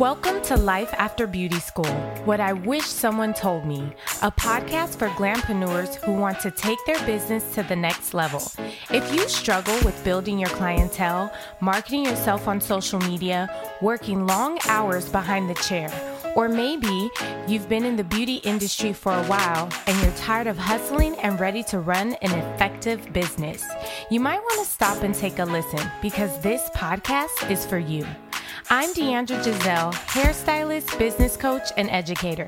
Welcome to Life After Beauty School, What I Wish Someone Told Me, a podcast for glampreneurs who want to take their business to the next level. If you struggle with building your clientele, marketing yourself on social media, working long hours behind the chair, or maybe you've been in the beauty industry for a while and you're tired of hustling and ready to run an effective business, you might want to stop and take a listen because this podcast is for you. I'm Deandra Giselle, hairstylist, business coach, and educator.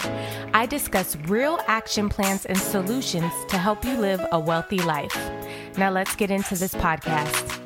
I discuss real action plans and solutions to help you live a wealthy life. Now let's get into this podcast.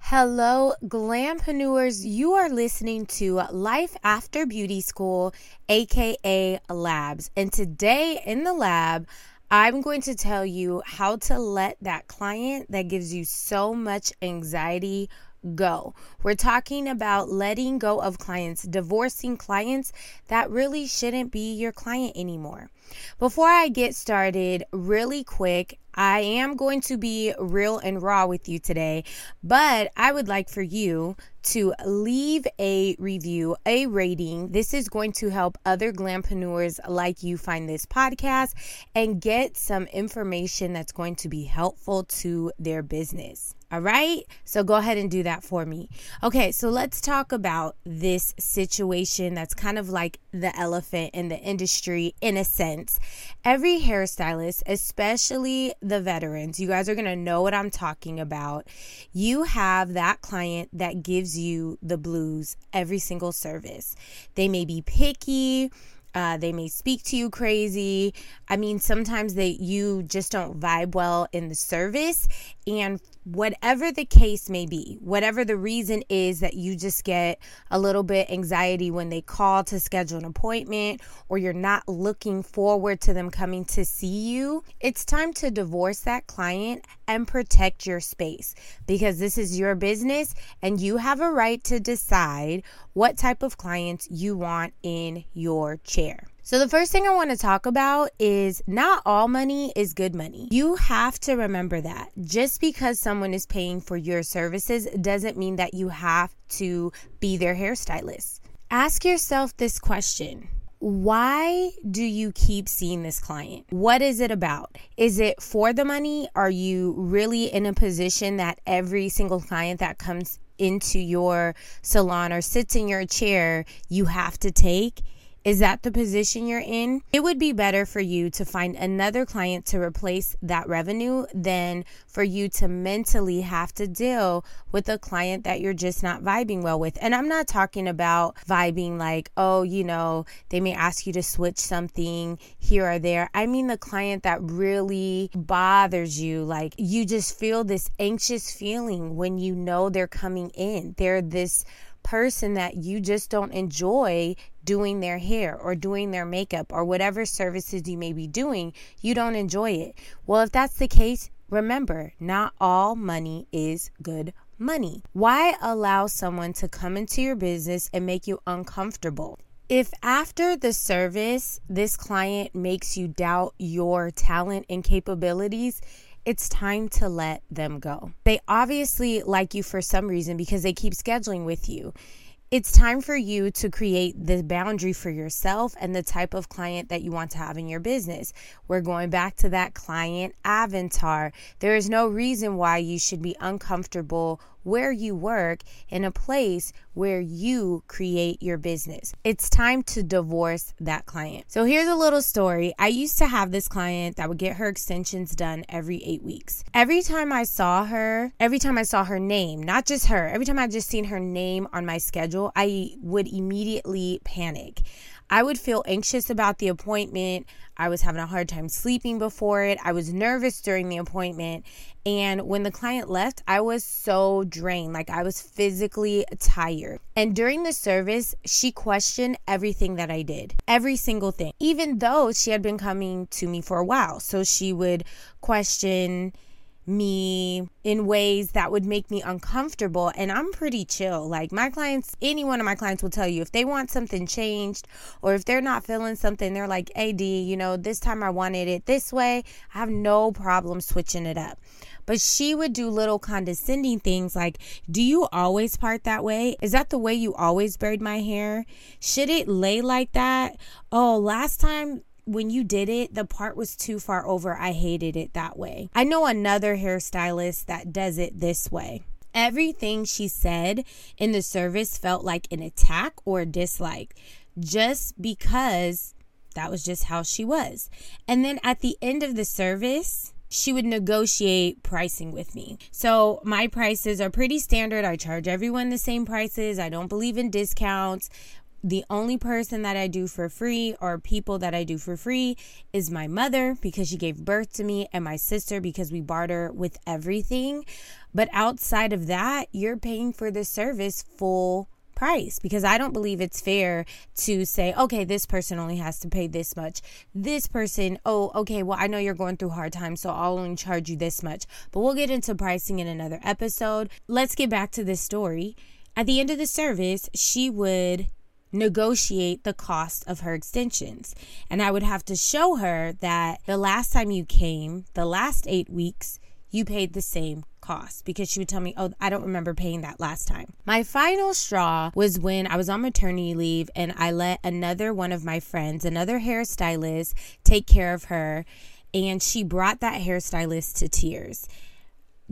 Hello, glampreneurs. You are listening to Life After Beauty School, aka Labs. And today in the lab, I'm going to tell you how to let that client that gives you so much anxiety go. We're talking about letting go of clients, divorcing clients that really shouldn't be your client anymore. Before I get started, really quick, I am going to be real and raw with you today, but I would like for you to leave a review, a rating. This is going to help other glampreneurs like you find this podcast and get some information that's going to be helpful to their business. All right. So go ahead and do that for me. Okay. So let's talk about this situation that's kind of like the elephant in the industry in a sense. Every hairstylist, especially the veterans, you guys are going to know what I'm talking about. You have that client that gives you the blues every single service. They may be picky uh, they may speak to you crazy. I mean, sometimes they you just don't vibe well in the service, and whatever the case may be, whatever the reason is that you just get a little bit anxiety when they call to schedule an appointment, or you're not looking forward to them coming to see you, it's time to divorce that client and protect your space because this is your business, and you have a right to decide what type of clients you want in your chair. So, the first thing I want to talk about is not all money is good money. You have to remember that. Just because someone is paying for your services doesn't mean that you have to be their hairstylist. Ask yourself this question why do you keep seeing this client? What is it about? Is it for the money? Are you really in a position that every single client that comes into your salon or sits in your chair, you have to take? Is that the position you're in? It would be better for you to find another client to replace that revenue than for you to mentally have to deal with a client that you're just not vibing well with. And I'm not talking about vibing like, oh, you know, they may ask you to switch something here or there. I mean the client that really bothers you. Like you just feel this anxious feeling when you know they're coming in. They're this person that you just don't enjoy doing their hair or doing their makeup or whatever services you may be doing, you don't enjoy it. Well, if that's the case, remember, not all money is good money. Why allow someone to come into your business and make you uncomfortable? If after the service, this client makes you doubt your talent and capabilities, it's time to let them go. They obviously like you for some reason because they keep scheduling with you. It's time for you to create the boundary for yourself and the type of client that you want to have in your business. We're going back to that client avatar. There is no reason why you should be uncomfortable where you work in a place where you create your business. It's time to divorce that client. So here's a little story. I used to have this client that would get her extensions done every eight weeks. Every time I saw her, every time I saw her name, not just her, every time I just seen her name on my schedule, I would immediately panic. I would feel anxious about the appointment. I was having a hard time sleeping before it. I was nervous during the appointment. And when the client left, I was so drained. Like I was physically tired. And during the service, she questioned everything that I did, every single thing, even though she had been coming to me for a while. So she would question, me in ways that would make me uncomfortable. And I'm pretty chill. Like my clients, any one of my clients will tell you if they want something changed or if they're not feeling something, they're like, AD, you know, this time I wanted it this way. I have no problem switching it up. But she would do little condescending things like, Do you always part that way? Is that the way you always braid my hair? Should it lay like that? Oh, last time when you did it, the part was too far over. I hated it that way. I know another hairstylist that does it this way. Everything she said in the service felt like an attack or a dislike just because that was just how she was. And then at the end of the service, she would negotiate pricing with me. So my prices are pretty standard. I charge everyone the same prices. I don't believe in discounts the only person that I do for free or people that I do for free is my mother because she gave birth to me and my sister because we barter with everything. But outside of that, you're paying for the service full price because I don't believe it's fair to say, okay, this person only has to pay this much. This person, oh, okay, well, I know you're going through hard times, so I'll only charge you this much. But we'll get into pricing in another episode. Let's get back to this story. At the end of the service, she would negotiate the cost of her extensions. And I would have to show her that the last time you came, the last eight weeks, you paid the same cost because she would tell me, Oh, I don't remember paying that last time. My final straw was when I was on maternity leave and I let another one of my friends, another hairstylist, take care of her. And she brought that hairstylist to tears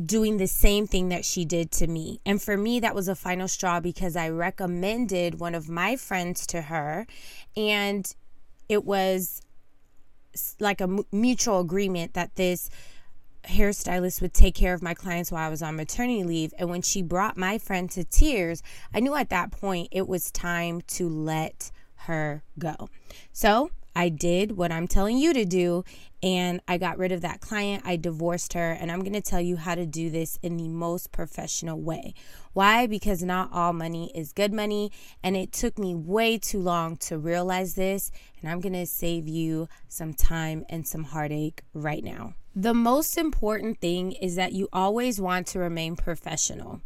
doing the same thing that she did to me. And for me, that was a final straw because I recommended one of my friends to her, and it was like a mutual agreement that this hairstylist would take care of my clients while I was on maternity leave. And when she brought my friend to tears, I knew at that point it was time to let her go. So I did what I'm telling you to do and I got rid of that client. I divorced her, and I'm going to tell you how to do this in the most professional way. Why? Because not all money is good money, and it took me way too long to realize this, and I'm going to save you some time and some heartache right now. The most important thing is that you always want to remain professional.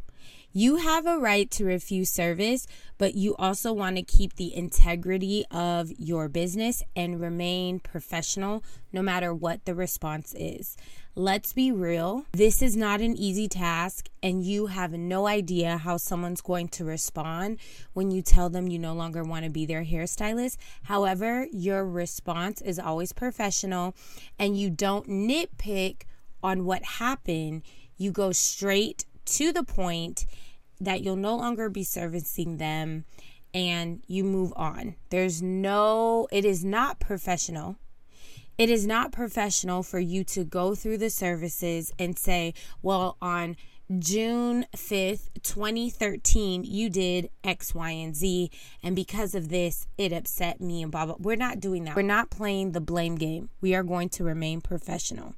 You have a right to refuse service, but you also want to keep the integrity of your business and remain professional no matter what the response is. Let's be real, this is not an easy task, and you have no idea how someone's going to respond when you tell them you no longer want to be their hairstylist. However, your response is always professional, and you don't nitpick on what happened. You go straight to the point that you'll no longer be servicing them and you move on. There's no, it is not professional. It is not professional for you to go through the services and say, well, on June 5th, 2013, you did X, Y, and Z. And because of this, it upset me and blah, blah. We're not doing that. We're not playing the blame game. We are going to remain professional.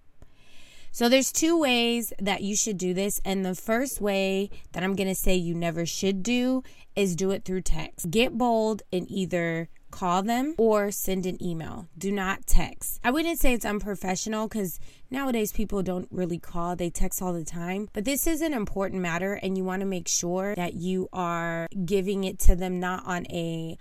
So there's two ways that you should do this. And the first way that I'm going to say you never should do is do it through text. Get bold and either call them or send an email. Do not text. I wouldn't say it's unprofessional because nowadays people don't really call, they text all the time. But this is an important matter, and you want to make sure that you are giving it to them not on a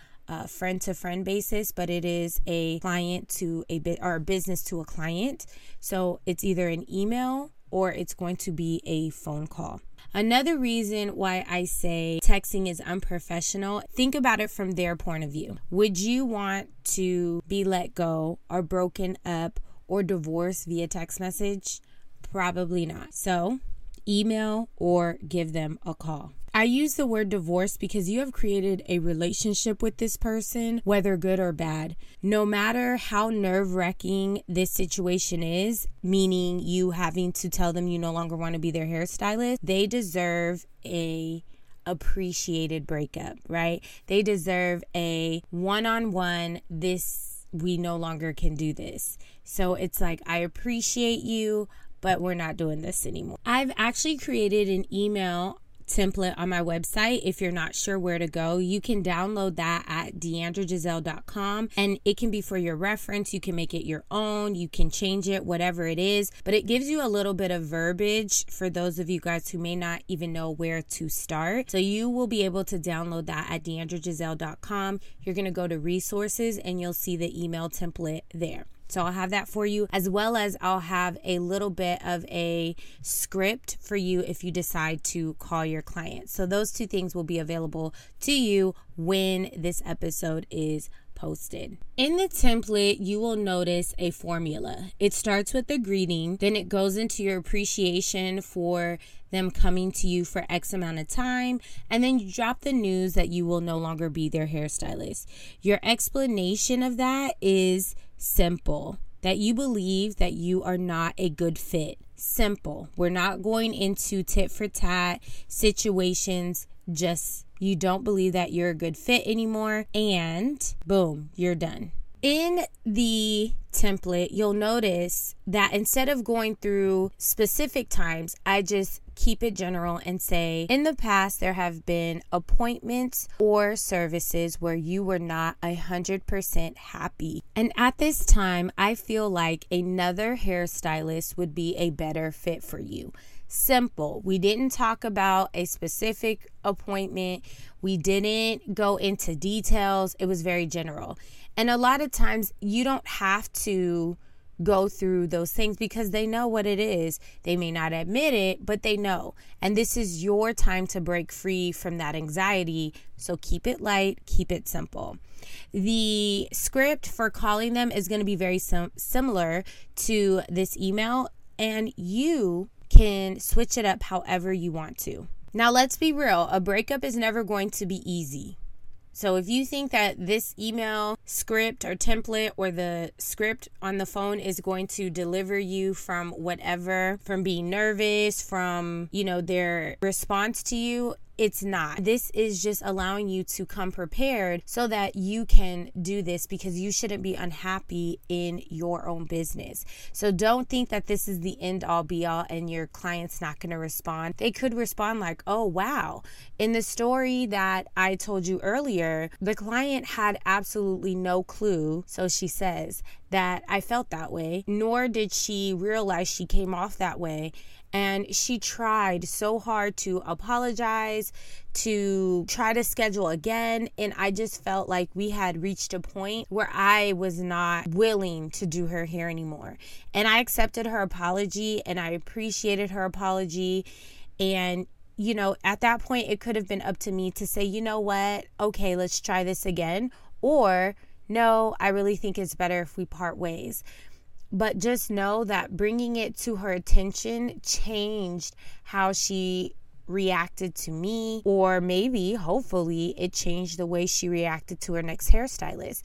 friend to friend basis, but it is a client to a bit or a business to a client. So it's either an email or it's going to be a phone call. Another reason why I say texting is unprofessional, think about it from their point of view. Would you want to be let go or broken up or divorced via text message? Probably not. So, email or give them a call. I use the word divorce because you have created a relationship with this person, whether good or bad. No matter how nerve wracking this situation is, meaning you having to tell them you no longer want to be their hairstylist, they deserve a appreciated breakup, right? They deserve a one on one, this, we no longer can do this. So it's like, I appreciate you, but we're not doing this anymore. I've actually created an email template on my website. If you're not sure where to go, you can download that at deandragiselle.com and it can be for your reference. You can make it your own, you can change it, whatever it is, but it gives you a little bit of verbiage for those of you guys who may not even know where to start. So you will be able to download that at deandragiselle.com. You're going to go to resources and you'll see the email template there. So I'll have that for you, as well as I'll have a little bit of a script for you if you decide to call your client. So those two things will be available to you when this episode is posted. In the template, you will notice a formula. It starts with the greeting, then it goes into your appreciation for them coming to you for X amount of time, and then you drop the news that you will no longer be their hairstylist. Your explanation of that is simple that you believe that you are not a good fit. Simple. We're not going into tit for tat situations, just you don't believe that you're a good fit anymore, and boom, you're done. In the template, you'll notice that instead of going through specific times, I just keep it general and say, in the past, there have been appointments or services where you were not a 100% happy. And at this time, I feel like another hairstylist would be a better fit for you simple. We didn't talk about a specific appointment. We didn't go into details. It was very general. And a lot of times you don't have to go through those things because they know what it is. They may not admit it, but they know. And this is your time to break free from that anxiety. So keep it light, keep it simple. The script for calling them is going to be very sim- similar to this email, and you can switch it up however you want to. Now, let's be real a breakup is never going to be easy. So if you think that this email script or template or the script on the phone is going to deliver you from whatever, from being nervous, from, you know, their response to you, it's not. This is just allowing you to come prepared so that you can do this because you shouldn't be unhappy in your own business. So don't think that this is the end all be all and your client's not going to respond. They could respond like, oh, wow. In the story that I told you earlier, the client had absolutely no clue. So she says that I felt that way, nor did she realize she came off that way and she tried so hard to apologize, to try to schedule again. And I just felt like we had reached a point where I was not willing to do her hair anymore. And I accepted her apology and I appreciated her apology. And you know, at that point, it could have been up to me to say, you know what, okay, let's try this again. Or, no, I really think it's better if we part ways. But just know that bringing it to her attention changed how she reacted to me, or maybe, hopefully, it changed the way she reacted to her next hairstylist.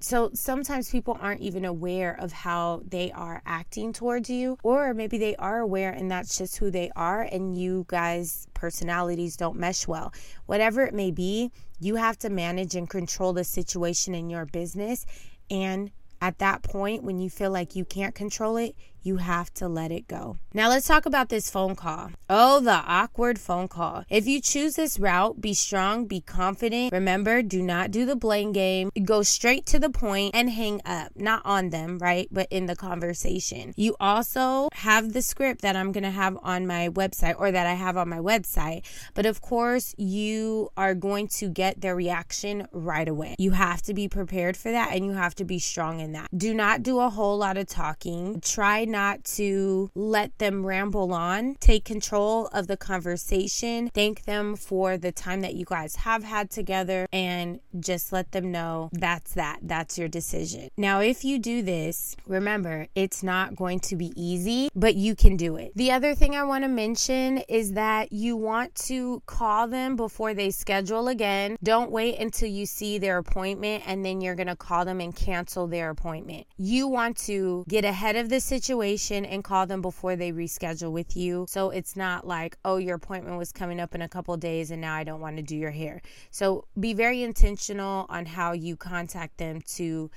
So sometimes people aren't even aware of how they are acting towards you, or maybe they are aware and that's just who they are, and you guys' personalities don't mesh well. Whatever it may be, you have to manage and control the situation in your business and at that point, when you feel like you can't control it, you have to let it go. Now, let's talk about this phone call. Oh, the awkward phone call. If you choose this route, be strong, be confident. Remember, do not do the blame game. Go straight to the point and hang up. Not on them, right? But in the conversation. You also have the script that I'm going to have on my website or that I have on my website. But of course, you are going to get their reaction right away. You have to be prepared for that and you have to be strong in that. Do not do a whole lot of talking. Try not to let them ramble on. Take control of the conversation. Thank them for the time that you guys have had together and just let them know that's that. That's your decision. Now, if you do this, remember it's not going to be easy, but you can do it. The other thing I want to mention is that you want to call them before they schedule again. Don't wait until you see their appointment and then you're going to call them and cancel their appointment. You want to get ahead of the situation situation and call them before they reschedule with you. So it's not like, oh, your appointment was coming up in a couple days and now I don't want to do your hair. So be very intentional on how you contact them to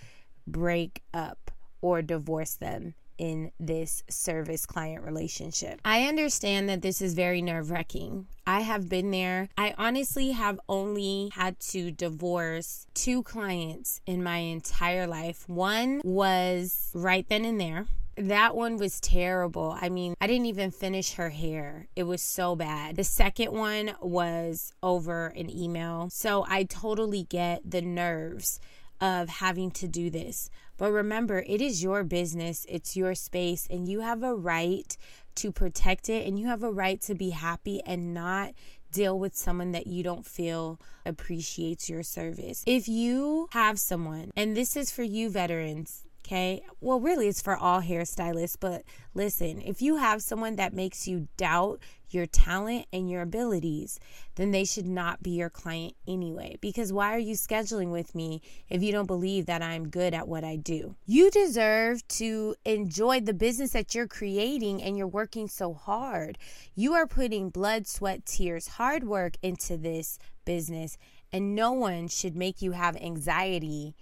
break up or divorce them in this service client relationship. I understand that this is very nerve wracking. I have been there. I honestly have only had to divorce two clients in my entire life. One was right then and there. That one was terrible. I mean, I didn't even finish her hair. It was so bad. The second one was over an email. So I totally get the nerves of having to do this. But remember, it is your business, it's your space, and you have a right to protect it and you have a right to be happy and not deal with someone that you don't feel appreciates your service. If you have someone, and this is for you veterans, Okay. Well, really, it's for all hairstylists. But listen, if you have someone that makes you doubt your talent and your abilities, then they should not be your client anyway. Because why are you scheduling with me if you don't believe that I'm good at what I do? You deserve to enjoy the business that you're creating and you're working so hard. You are putting blood, sweat, tears, hard work into this business, and no one should make you have anxiety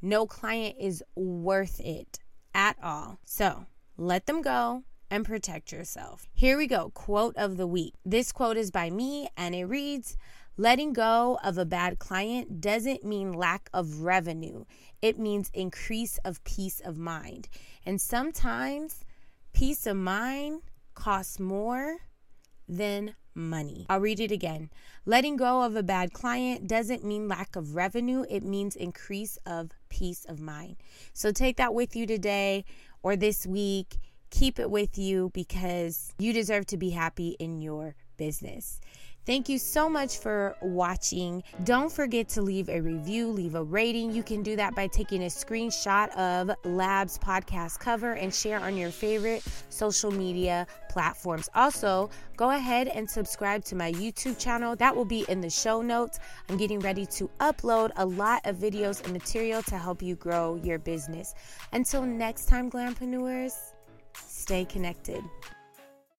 no client is worth it at all. So let them go and protect yourself. Here we go. Quote of the week. This quote is by me and it reads Letting go of a bad client doesn't mean lack of revenue, it means increase of peace of mind. And sometimes peace of mind costs more than money. I'll read it again. Letting go of a bad client doesn't mean lack of revenue, it means increase of peace of mind. So take that with you today or this week. Keep it with you because you deserve to be happy in your business. Thank you so much for watching. Don't forget to leave a review, leave a rating. You can do that by taking a screenshot of Labs podcast cover and share on your favorite social media platforms. Also, go ahead and subscribe to my YouTube channel. That will be in the show notes. I'm getting ready to upload a lot of videos and material to help you grow your business. Until next time, Glampreneurs, stay connected.